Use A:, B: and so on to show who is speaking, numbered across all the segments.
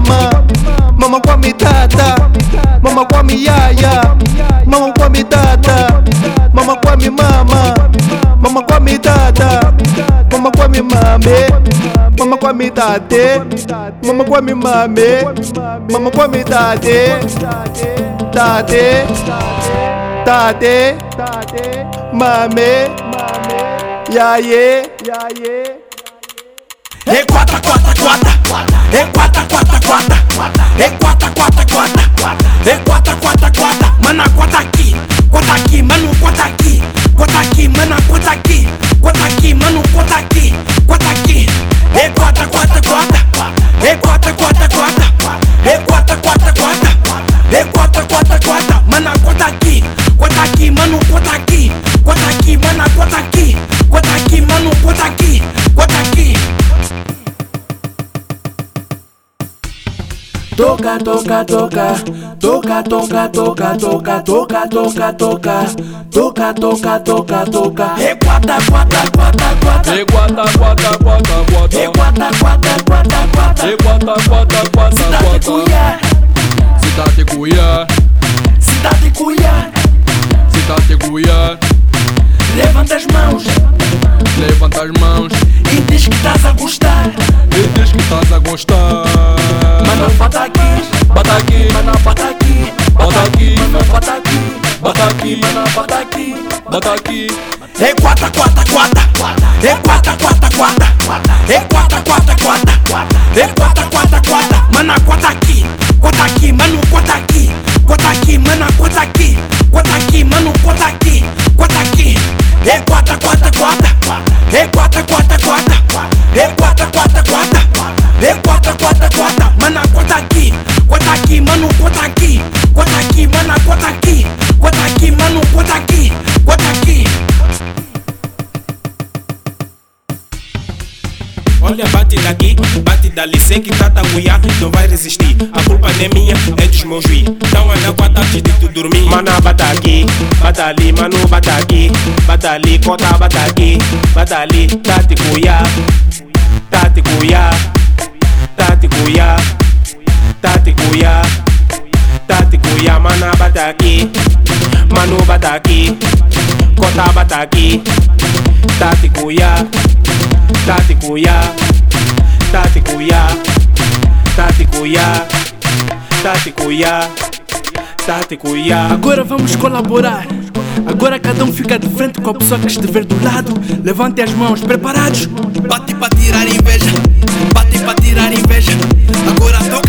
A: mama. Mama kwa mi tata. Mama kwa mi yaya. Mama kwa mi tata. Mama kwa mi mama. Mama kwa mi tata. Mama kwa mi mame. Mama kwa mi tate. Mama kwa mi mame. Mama kwa mi tate. Tate. Tate. Mame. Yaye yaye.
B: É quatro, quatro, quatro. É quatro, quatro, quatro. É quatro, quatro, quatro. É quatro, quatro, quatro. Mana, quatro. Toca, toca, toca, toca, toca, toca, toca, toca, toca, toca, toca, toca, toca, toca. Quata, quata, quata, quata. E
C: quata, quata, quata,
B: quata. E quata, quata, quata, quata. E quata, quata, quata, Cidade. Cuiá,
C: Cidade Cuiá,
B: cidade Cuiá.
C: cidade Cuiá.
B: Levanta as mãos Levanta as mãos e diz que estás a gostar.
C: e diz que estás a gostar.
B: Aqui, mano, bota aqui. bota aqui. E quata, quata, quata. E quata, quata, quata. E quata, quata, quata. E quata, quata, quata. Mana, quata aqui, quata aqui, mano, quata aqui. Quata aqui, mana, quata aqui. Quata aqui, mano, quata aqui. Quata aqui. E quata, quata, quata. E quata, quata, quata. E quata, quata, quata. E quata, quata, quata. Mana, quata aqui. Quata aqui,
D: Olha, bate daqui, bate dali, sei que tá da cuiá, não vai resistir. A culpa não é minha, é dos meus juiz. Então anda com a de tu dormir. Mana, bata aqui, bata ali, mano, bata aqui, bata ali, cota, bata aqui, bata ali, tate cuiá, tate cuiá, tate cuiá, tate cuiá, tate cuiá, mana, bata aqui, mano, bata aqui, cota, bata aqui. Tati Cuiá, tático ya, tático ya, tático ya, tático ya.
B: Agora vamos colaborar. Agora cada um fica de frente com a pessoa que estiver do lado. Levante as mãos, preparados? Bate pra tirar inveja, bate pra tirar inveja. Agora toca.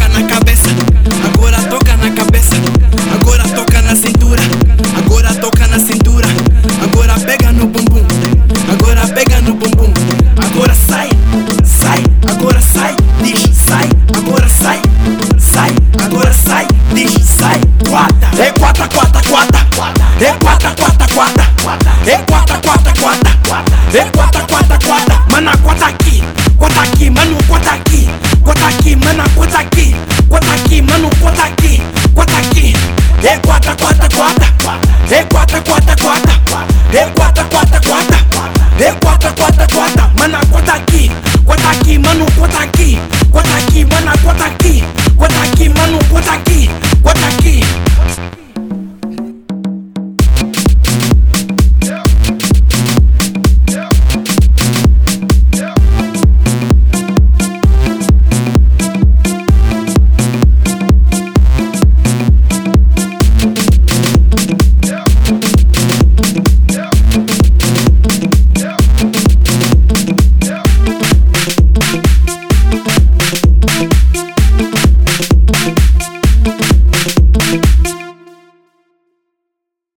B: quadra, é quarta, quarta, quarta, é quarta, quarta, quarta, é quarta, quarta, quarta. Mana quadra aqui, quadra aqui, mano, quadra aqui, quadra aqui, mana quadra aqui, quadra aqui, mano, quadra aqui, quadra aqui, é quarta, quarta, quarta, é quarta, quarta, quarta, é quadra.